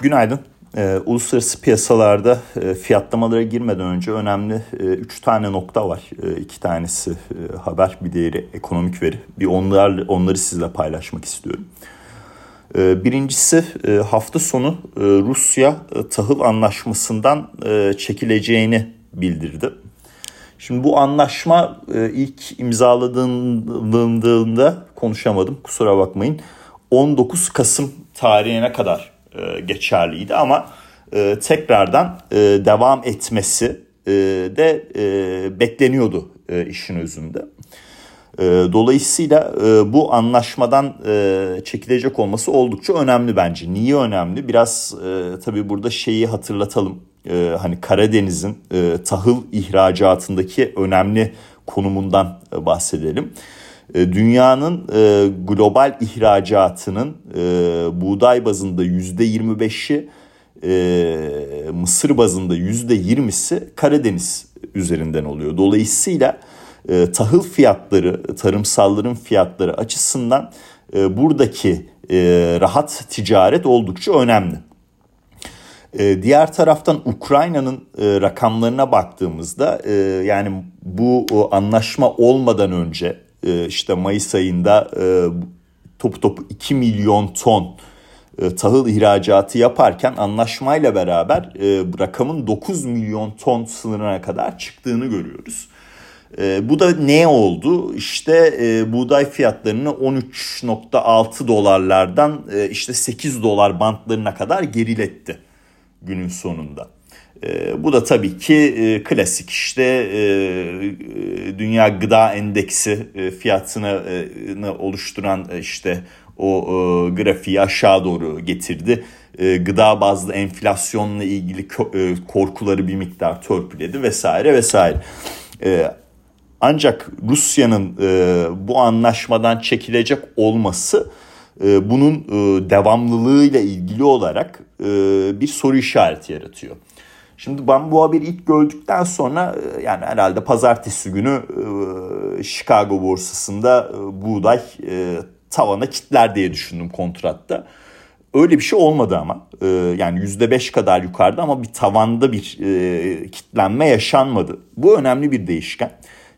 Günaydın. Ee, uluslararası piyasalarda e, fiyatlamalara girmeden önce önemli e, üç tane nokta var. E, tanesi e, haber, bir diğeri ekonomik veri. Bir onlar, onları sizle paylaşmak istiyorum. E, birincisi e, hafta sonu e, Rusya e, tahıl anlaşmasından e, çekileceğini bildirdi. Şimdi bu anlaşma e, ilk imzaladığında konuşamadım kusura bakmayın. 19 Kasım tarihine kadar e, geçerliydi ama e, tekrardan e, devam etmesi e, de e, bekleniyordu e, işin özünde. E, dolayısıyla e, bu anlaşmadan e, çekilecek olması oldukça önemli bence. Niye önemli? Biraz e, tabii burada şeyi hatırlatalım. E, hani Karadeniz'in e, tahıl ihracatındaki önemli konumundan e, bahsedelim. E, dünyanın e, global ihracatının e, buğday bazında yüzde 25'i e, Mısır bazında yüzde 20'si Karadeniz üzerinden oluyor. Dolayısıyla e, tahıl fiyatları, tarımsalların fiyatları açısından e, buradaki e, rahat ticaret oldukça önemli. E, diğer taraftan Ukrayna'nın e, rakamlarına baktığımızda e, yani bu anlaşma olmadan önce e, işte Mayıs ayında e, topu topu 2 milyon ton e, tahıl ihracatı yaparken anlaşmayla beraber e, rakamın 9 milyon ton sınırına kadar çıktığını görüyoruz. E, bu da ne oldu? İşte buğday fiyatlarını 13.6 dolarlardan işte 8 dolar bantlarına kadar geriletti günün sonunda. E, bu da tabii ki e, klasik işte e, e Dünya Gıda Endeksi e, fiyatını e, oluşturan e, işte o e, grafiği aşağı doğru getirdi. E, gıda bazlı enflasyonla ilgili e, korkuları bir miktar törpüledi vesaire vesaire. E, ancak Rusya'nın e, bu anlaşmadan çekilecek olması e, bunun e, devamlılığıyla ilgili olarak e, bir soru işareti yaratıyor. Şimdi ben bu haberi ilk gördükten sonra e, yani herhalde pazartesi günü e, Chicago borsasında e, buğday tavana kitler diye düşündüm kontratta. Öyle bir şey olmadı ama yani %5 kadar yukarıda ama bir tavanda bir kitlenme yaşanmadı. Bu önemli bir değişken.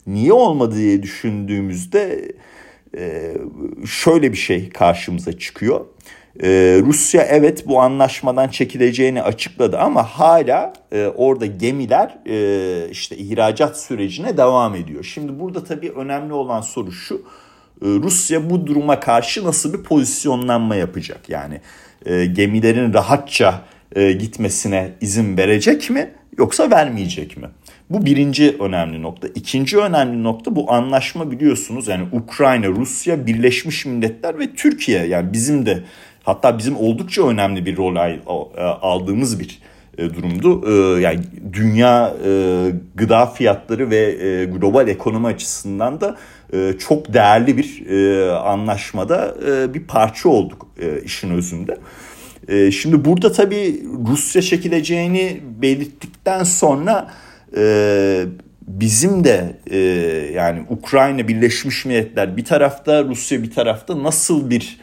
Niye olmadı diye düşündüğümüzde şöyle bir şey karşımıza çıkıyor. Ee, Rusya evet bu anlaşmadan çekileceğini açıkladı ama hala e, orada gemiler e, işte ihracat sürecine devam ediyor. Şimdi burada tabii önemli olan soru şu. E, Rusya bu duruma karşı nasıl bir pozisyonlanma yapacak? Yani e, gemilerin rahatça e, gitmesine izin verecek mi yoksa vermeyecek mi? Bu birinci önemli nokta. İkinci önemli nokta bu anlaşma biliyorsunuz yani Ukrayna, Rusya, Birleşmiş Milletler ve Türkiye yani bizim de Hatta bizim oldukça önemli bir rol e, aldığımız bir e, durumdu. E, yani dünya gıda fiyatları ve global ekonomi açısından da çok değerli bir anlaşmada bir parça olduk işin özünde. Şimdi burada tabii Rusya çekileceğini belirttikten sonra bizim de yani Ukrayna Birleşmiş Milletler bir tarafta Rusya bir tarafta nasıl bir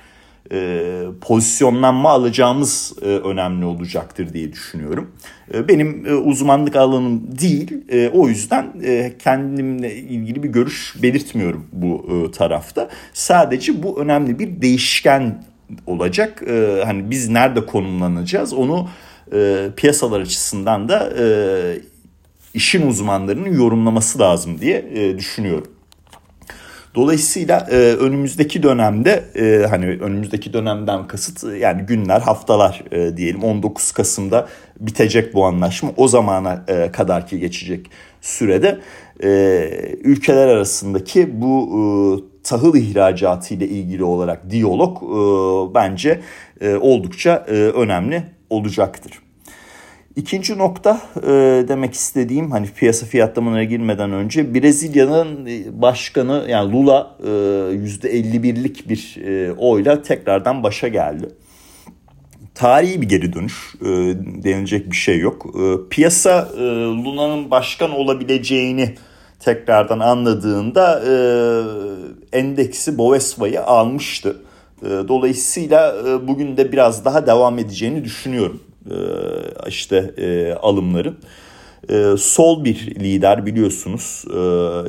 e, pozisyonlanma alacağımız e, önemli olacaktır diye düşünüyorum. E, benim e, uzmanlık alanım değil. E, o yüzden e, kendimle ilgili bir görüş belirtmiyorum bu e, tarafta. Sadece bu önemli bir değişken olacak. E, hani biz nerede konumlanacağız onu e, piyasalar açısından da e, işin uzmanlarının yorumlaması lazım diye e, düşünüyorum. Dolayısıyla e, önümüzdeki dönemde e, hani önümüzdeki dönemden kasıt e, yani günler haftalar e, diyelim. 19 Kasım'da bitecek bu anlaşma. O zamana e, kadar ki geçecek sürede. E, ülkeler arasındaki bu e, tahıl ihracatı ile ilgili olarak diyalog e, bence e, oldukça e, önemli olacaktır. İkinci nokta e, demek istediğim hani piyasa fiyatlamalarına girmeden önce Brezilya'nın e, başkanı yani Lula e, %51'lik bir e, oyla tekrardan başa geldi. Tarihi bir geri dönüş e, denilecek bir şey yok. E, piyasa e, Lula'nın başkan olabileceğini tekrardan anladığında e, endeksi Bovesva'yı almıştı. E, dolayısıyla e, bugün de biraz daha devam edeceğini düşünüyorum işte alımların. Sol bir lider biliyorsunuz.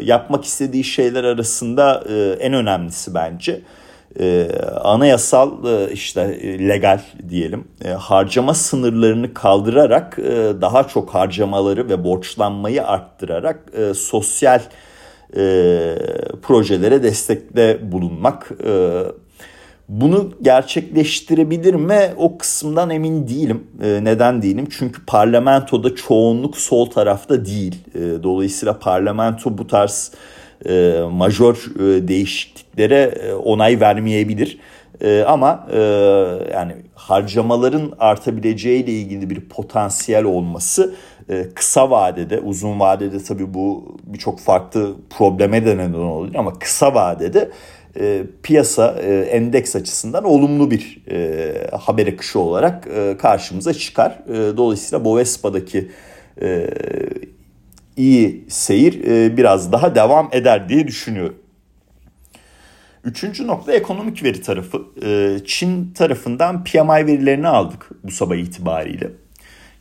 Yapmak istediği şeyler arasında en önemlisi bence e, anayasal e, işte e, legal diyelim e, harcama sınırlarını kaldırarak e, daha çok harcamaları ve borçlanmayı arttırarak e, sosyal e, projelere destekte bulunmak. E, bunu gerçekleştirebilir mi? O kısımdan emin değilim. E, neden değilim? Çünkü parlamentoda çoğunluk sol tarafta değil. E, dolayısıyla parlamento bu tarz e, majör e, değişikliklere e, onay vermeyebilir. E, ama e, yani harcamaların artabileceği ile ilgili bir potansiyel olması e, kısa vadede, uzun vadede tabii bu birçok farklı probleme de neden oluyor ama kısa vadede e, piyasa e, endeks açısından olumlu bir e, haber akışı olarak e, karşımıza çıkar. E, dolayısıyla Bovespa'daki e, iyi seyir e, biraz daha devam eder diye düşünüyorum. Üçüncü nokta ekonomik veri tarafı. E, Çin tarafından PMI verilerini aldık bu sabah itibariyle.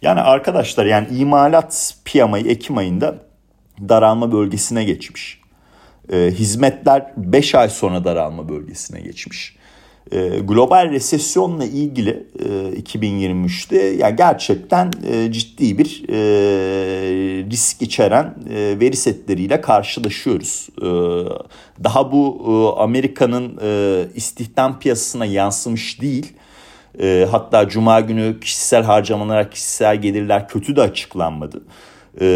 Yani arkadaşlar yani imalat PMI Ekim ayında daralma bölgesine geçmiş. E, hizmetler 5 ay sonra daralma bölgesine geçmiş e, global resesyonla ilgili e, 2023'te yani gerçekten e, ciddi bir e, risk içeren e, veri setleriyle karşılaşıyoruz. E, daha bu e, Amerika'nın e, istihdam piyasasına yansımış değil. E, hatta Cuma günü kişisel harcamalar, kişisel gelirler kötü de açıklanmadı. E,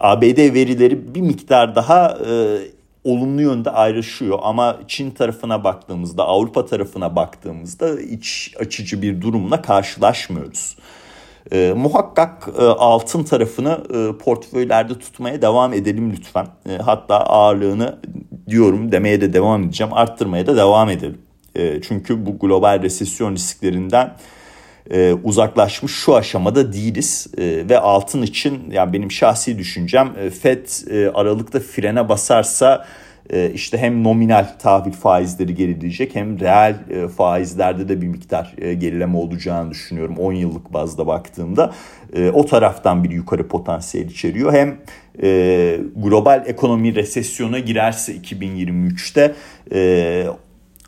ABD verileri bir miktar daha e, olumlu yönde ayrışıyor ama Çin tarafına baktığımızda Avrupa tarafına baktığımızda iç açıcı bir durumla karşılaşmıyoruz. E, muhakkak e, altın tarafını e, portföylerde tutmaya devam edelim lütfen. E, hatta ağırlığını diyorum demeye de devam edeceğim arttırmaya da devam edelim. E, çünkü bu global resesyon risklerinden e, uzaklaşmış şu aşamada değiliz. E, ve altın için yani benim şahsi düşüncem e, Fed e, Aralık'ta frene basarsa e, işte hem nominal tahvil faizleri gerileyecek hem reel e, faizlerde de bir miktar e, gerileme olacağını düşünüyorum 10 yıllık bazda baktığımda. E, o taraftan bir yukarı potansiyel içeriyor. Hem e, global ekonomi resesyona girerse 2023'te e,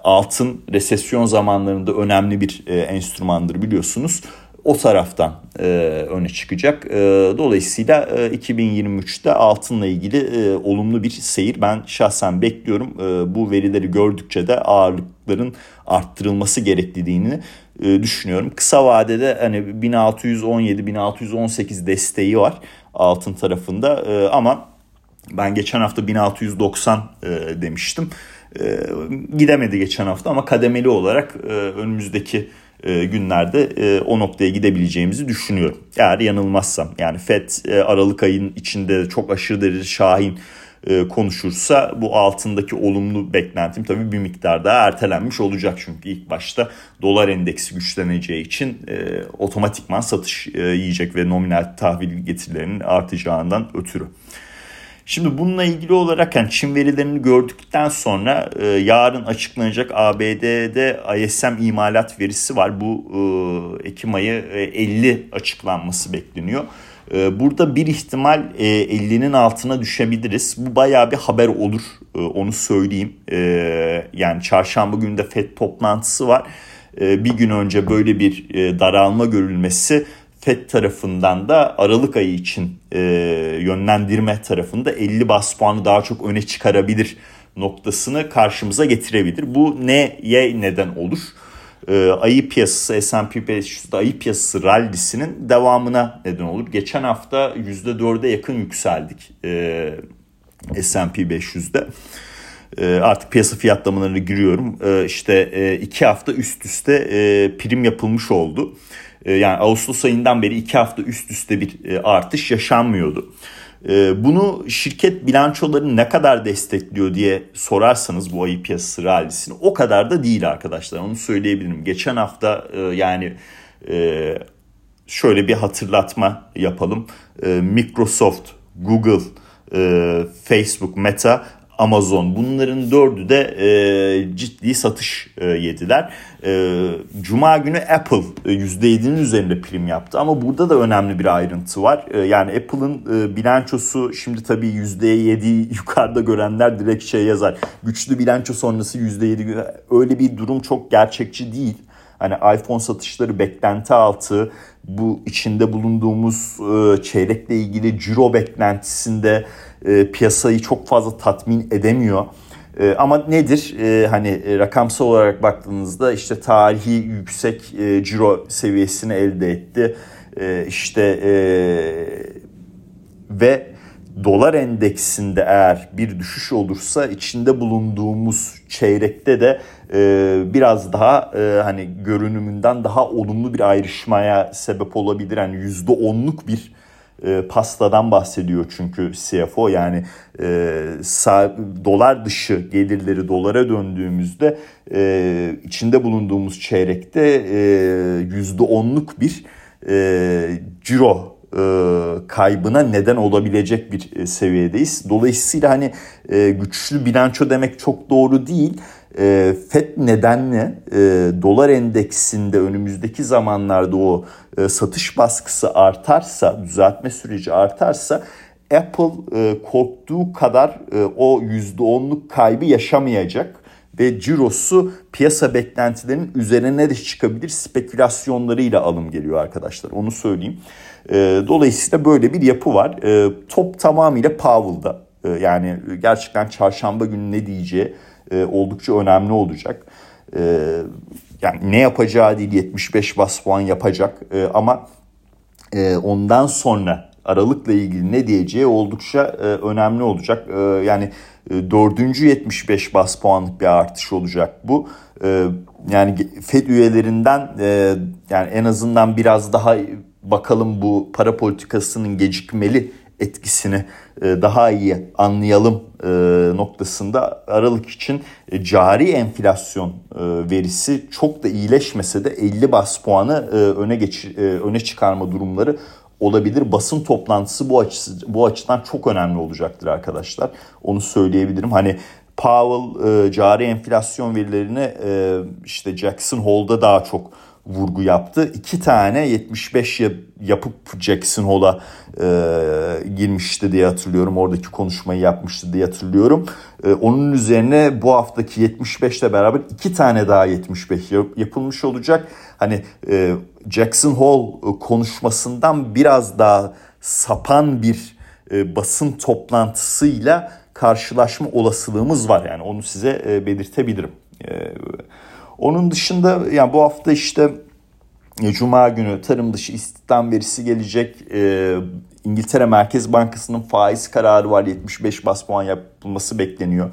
altın resesyon zamanlarında önemli bir e, enstrümandır biliyorsunuz. O taraftan e, öne çıkacak. E, dolayısıyla e, 2023'te altınla ilgili e, olumlu bir seyir ben şahsen bekliyorum. E, bu verileri gördükçe de ağırlıkların arttırılması gerektiğini e, düşünüyorum. Kısa vadede hani 1617-1618 desteği var altın tarafında e, ama ben geçen hafta 1690 e, demiştim. E, gidemedi geçen hafta ama kademeli olarak e, önümüzdeki e, günlerde e, o noktaya gidebileceğimizi düşünüyorum. Eğer yanılmazsam yani FED Aralık ayının içinde çok aşırı derece şahin konuşursa bu altındaki olumlu beklentim tabii bir miktar daha ertelenmiş olacak. Çünkü ilk başta dolar endeksi güçleneceği için e, otomatikman satış e, yiyecek ve nominal tahvil getirilerinin artacağından ötürü. Şimdi bununla ilgili olarak yani Çin verilerini gördükten sonra e, yarın açıklanacak ABD'de ISM imalat verisi var. Bu e, Ekim ayı e, 50 açıklanması bekleniyor. E, burada bir ihtimal e, 50'nin altına düşebiliriz. Bu baya bir haber olur e, onu söyleyeyim. E, yani çarşamba günü de FED toplantısı var. E, bir gün önce böyle bir e, daralma görülmesi FED tarafından da Aralık ayı için e, yönlendirme tarafında 50 bas puanı daha çok öne çıkarabilir noktasını karşımıza getirebilir. Bu neye neden olur? E, ayı piyasası S&P 500'de ayı piyasası rallisinin devamına neden olur. Geçen hafta %4'e yakın yükseldik e, S&P 500'de. E, artık piyasa fiyatlamalarına giriyorum. E, işte e, iki hafta üst üste prim yapılmış oldu. Ee, yani Ağustos ayından beri iki hafta üst üste bir e, artış yaşanmıyordu. Ee, bunu şirket bilançoları ne kadar destekliyor diye sorarsanız bu ayı piyasası rallisini o kadar da değil arkadaşlar onu söyleyebilirim. Geçen hafta e, yani e, şöyle bir hatırlatma yapalım. Microsoft, Google, Facebook, Meta Amazon bunların dördü de e, ciddi satış e, yediler. E, Cuma günü Apple e, %7'nin üzerinde prim yaptı ama burada da önemli bir ayrıntı var. E, yani Apple'ın e, bilançosu şimdi tabii %7 yukarıda görenler direkt şey yazar. Güçlü bilanço sonrası %7 öyle bir durum çok gerçekçi değil. Hani iPhone satışları beklenti altı, bu içinde bulunduğumuz e, çeyrekle ilgili ciro beklentisinde e, piyasayı çok fazla tatmin edemiyor. E, ama nedir? E, hani e, rakamsal olarak baktığınızda işte tarihi yüksek e, ciro seviyesini elde etti. E, işte e, ve dolar endeksinde eğer bir düşüş olursa içinde bulunduğumuz çeyrekte de e, biraz daha e, hani görünümünden daha olumlu bir ayrışmaya sebep olabilir. Yani yüzde onluk bir e, pastadan bahsediyor çünkü CFO yani e, sağ, dolar dışı gelirleri dolara döndüğümüzde e, içinde bulunduğumuz çeyrekte e, yüzde onluk bir e, ciro e, kaybına neden olabilecek bir e, seviyedeyiz. Dolayısıyla hani e, güçlü bilanço demek çok doğru değil. FED nedenle dolar endeksinde önümüzdeki zamanlarda o satış baskısı artarsa, düzeltme süreci artarsa Apple korktuğu kadar o %10'luk kaybı yaşamayacak ve cirosu piyasa beklentilerinin üzerine de çıkabilir spekülasyonlarıyla alım geliyor arkadaşlar. Onu söyleyeyim. E, dolayısıyla böyle bir yapı var. E, top tamamıyla Powell'da. E, yani gerçekten çarşamba günü ne diyeceği e, oldukça önemli olacak. E, yani ne yapacağı değil 75 bas puan yapacak e, ama e, ondan sonra Aralık'la ilgili ne diyeceği oldukça e, önemli olacak. E, yani e, dördüncü 75 bas puanlık bir artış olacak bu. E, yani Fed üyelerinden e, yani en azından biraz daha bakalım bu para politikasının gecikmeli etkisini e, daha iyi anlayalım e, noktasında Aralık için e, cari enflasyon verisi çok da iyileşmese de 50 bas puanı öne geç öne çıkarma durumları olabilir. Basın toplantısı bu açısı bu açıdan çok önemli olacaktır arkadaşlar. Onu söyleyebilirim. Hani Powell cari enflasyon verilerini işte Jackson Hole'da daha çok vurgu yaptı. İki tane 75 yapıp Jackson Hole'a e, girmişti diye hatırlıyorum. Oradaki konuşmayı yapmıştı diye hatırlıyorum. E, onun üzerine bu haftaki 75 ile beraber iki tane daha 75 yapılmış olacak. Hani e, Jackson Hole konuşmasından biraz daha sapan bir e, basın toplantısıyla karşılaşma olasılığımız var. Yani onu size e, belirtebilirim. E, onun dışında yani bu hafta işte Cuma günü tarım dışı istihdam verisi gelecek. E, İngiltere Merkez Bankası'nın faiz kararı var. 75 bas puan yapılması bekleniyor.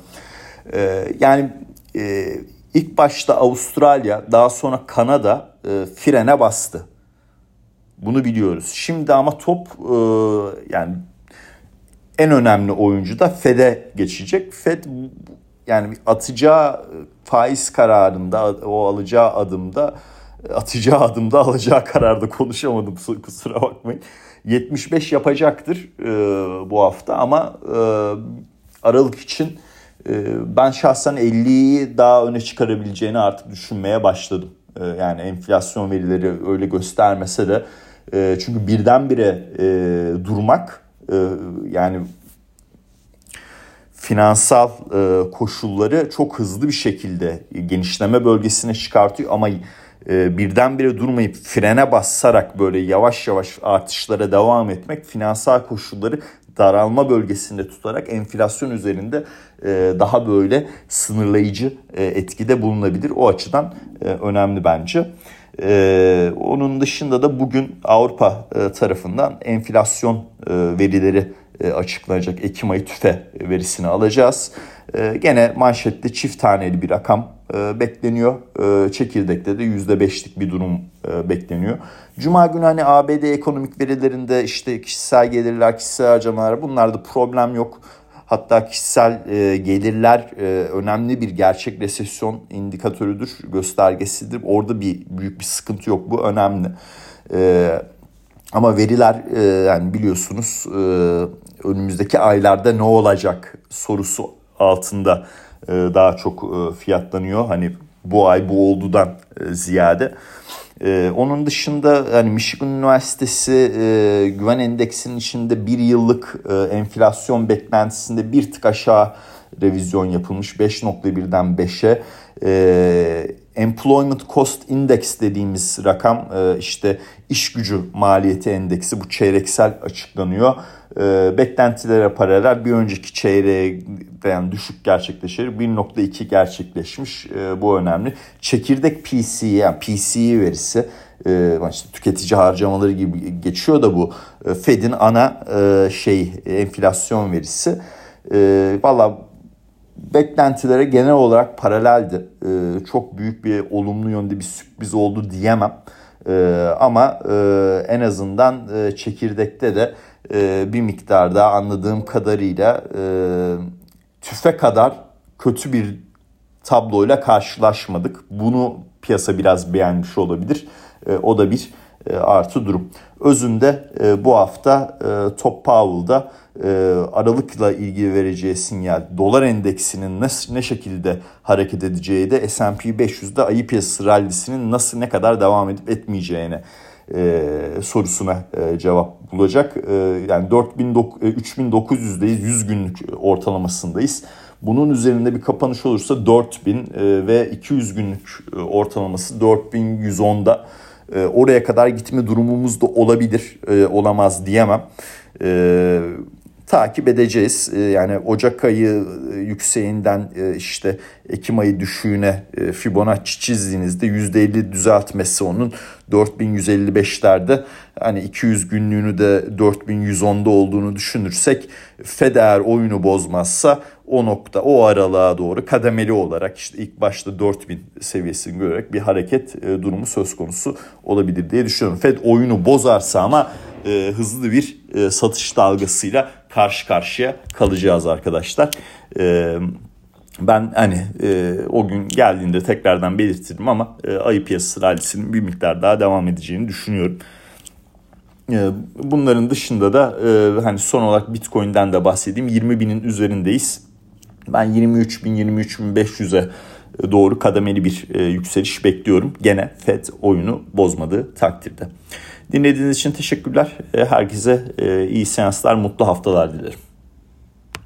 E, yani e, ilk başta Avustralya daha sonra Kanada e, frene bastı. Bunu biliyoruz. Şimdi ama top e, yani en önemli oyuncu da Fed'e geçecek. Fed yani atacağı faiz kararında o alacağı adımda atacağı adımda alacağı kararda konuşamadım kusura bakmayın. 75 yapacaktır e, bu hafta ama e, Aralık için e, ben şahsen 50'yi daha öne çıkarabileceğini artık düşünmeye başladım. E, yani enflasyon verileri öyle göstermese de e, çünkü birdenbire e, durmak e, yani finansal e, koşulları çok hızlı bir şekilde genişleme bölgesine çıkartıyor ama e, birdenbire durmayıp frene basarak böyle yavaş yavaş artışlara devam etmek finansal koşulları daralma bölgesinde tutarak enflasyon üzerinde e, daha böyle sınırlayıcı e, etkide bulunabilir. O açıdan e, önemli bence. Ee, onun dışında da bugün Avrupa e, tarafından enflasyon e, verileri e, açıklanacak. Ekim ayı tüfe verisini alacağız. E, gene manşette çift taneli bir rakam e, bekleniyor. Çekirdekte de %5'lik bir durum bekleniyor. Cuma günü hani ABD ekonomik verilerinde işte kişisel gelirler, kişisel harcamalar bunlarda problem yok. Hatta kişisel gelirler önemli bir gerçek resesyon indikatörüdür, göstergesidir. Orada bir büyük bir sıkıntı yok. Bu önemli. Ama veriler yani biliyorsunuz önümüzdeki aylarda ne olacak sorusu altında e, daha çok e, fiyatlanıyor. Hani bu ay bu oldudan e, ziyade. Ee, onun dışında hani Michigan Üniversitesi e, güven endeksinin içinde bir yıllık e, enflasyon beklentisinde bir tık aşağı revizyon yapılmış 5.1'den 5'e. E, Employment Cost Index dediğimiz rakam e, işte iş gücü maliyeti endeksi bu çeyreksel açıklanıyor. E, beklentilere paralel bir önceki çeyreğe yani düşük gerçekleşir 1.2 gerçekleşmiş e, bu önemli. Çekirdek PCE yani PCE verisi işte tüketici harcamaları gibi geçiyor da bu Fed'in ana şey enflasyon verisi. Valla beklentilere genel olarak paraleldi. E, çok büyük bir olumlu yönde bir sürpriz oldu diyemem. E, ama e, en azından e, çekirdekte de e, bir miktar daha anladığım kadarıyla e, tüfe kadar kötü bir tabloyla karşılaşmadık. Bunu piyasa biraz beğenmiş olabilir. E, o da bir artı durum. Özünde bu hafta e, Top Powell'da Aralık'la ilgili vereceği sinyal, dolar endeksinin nasıl ne şekilde hareket edeceği de S&P 500'de ayı piyasası rallisinin nasıl ne kadar devam edip etmeyeceğine e, sorusuna e, cevap bulacak. E, yani 3900'deyiz, 100 günlük ortalamasındayız. Bunun üzerinde bir kapanış olursa 4000 e, ve 200 günlük e, ortalaması 4110'da e, oraya kadar gitme durumumuz da olabilir, e, olamaz diyemem. E, takip edeceğiz. Ee, yani Ocak ayı e, yükseğinden e, işte Ekim ayı düşüğüne e, Fibonacci çizdiğinizde %50 düzeltmesi onun 4155'lerde hani 200 günlüğünü de 4110'da olduğunu düşünürsek Fed eğer oyunu bozmazsa o nokta o aralığa doğru kademeli olarak işte ilk başta 4000 seviyesini görerek bir hareket durumu söz konusu olabilir diye düşünüyorum. Fed oyunu bozarsa ama hızlı bir satış dalgasıyla karşı karşıya kalacağız arkadaşlar. Ee, ben hani e, o gün geldiğinde tekrardan belirtirim ama e, ayı piyasası rallisinin bir miktar daha devam edeceğini düşünüyorum. E, bunların dışında da e, hani son olarak Bitcoin'den de bahsedeyim. 20 binin üzerindeyiz. Ben 23 bin 23 bin 500'e doğru kademeli bir e, yükseliş bekliyorum. Gene FED oyunu bozmadığı takdirde. Dinlediğiniz için teşekkürler. E, herkese e, iyi seanslar, mutlu haftalar dilerim.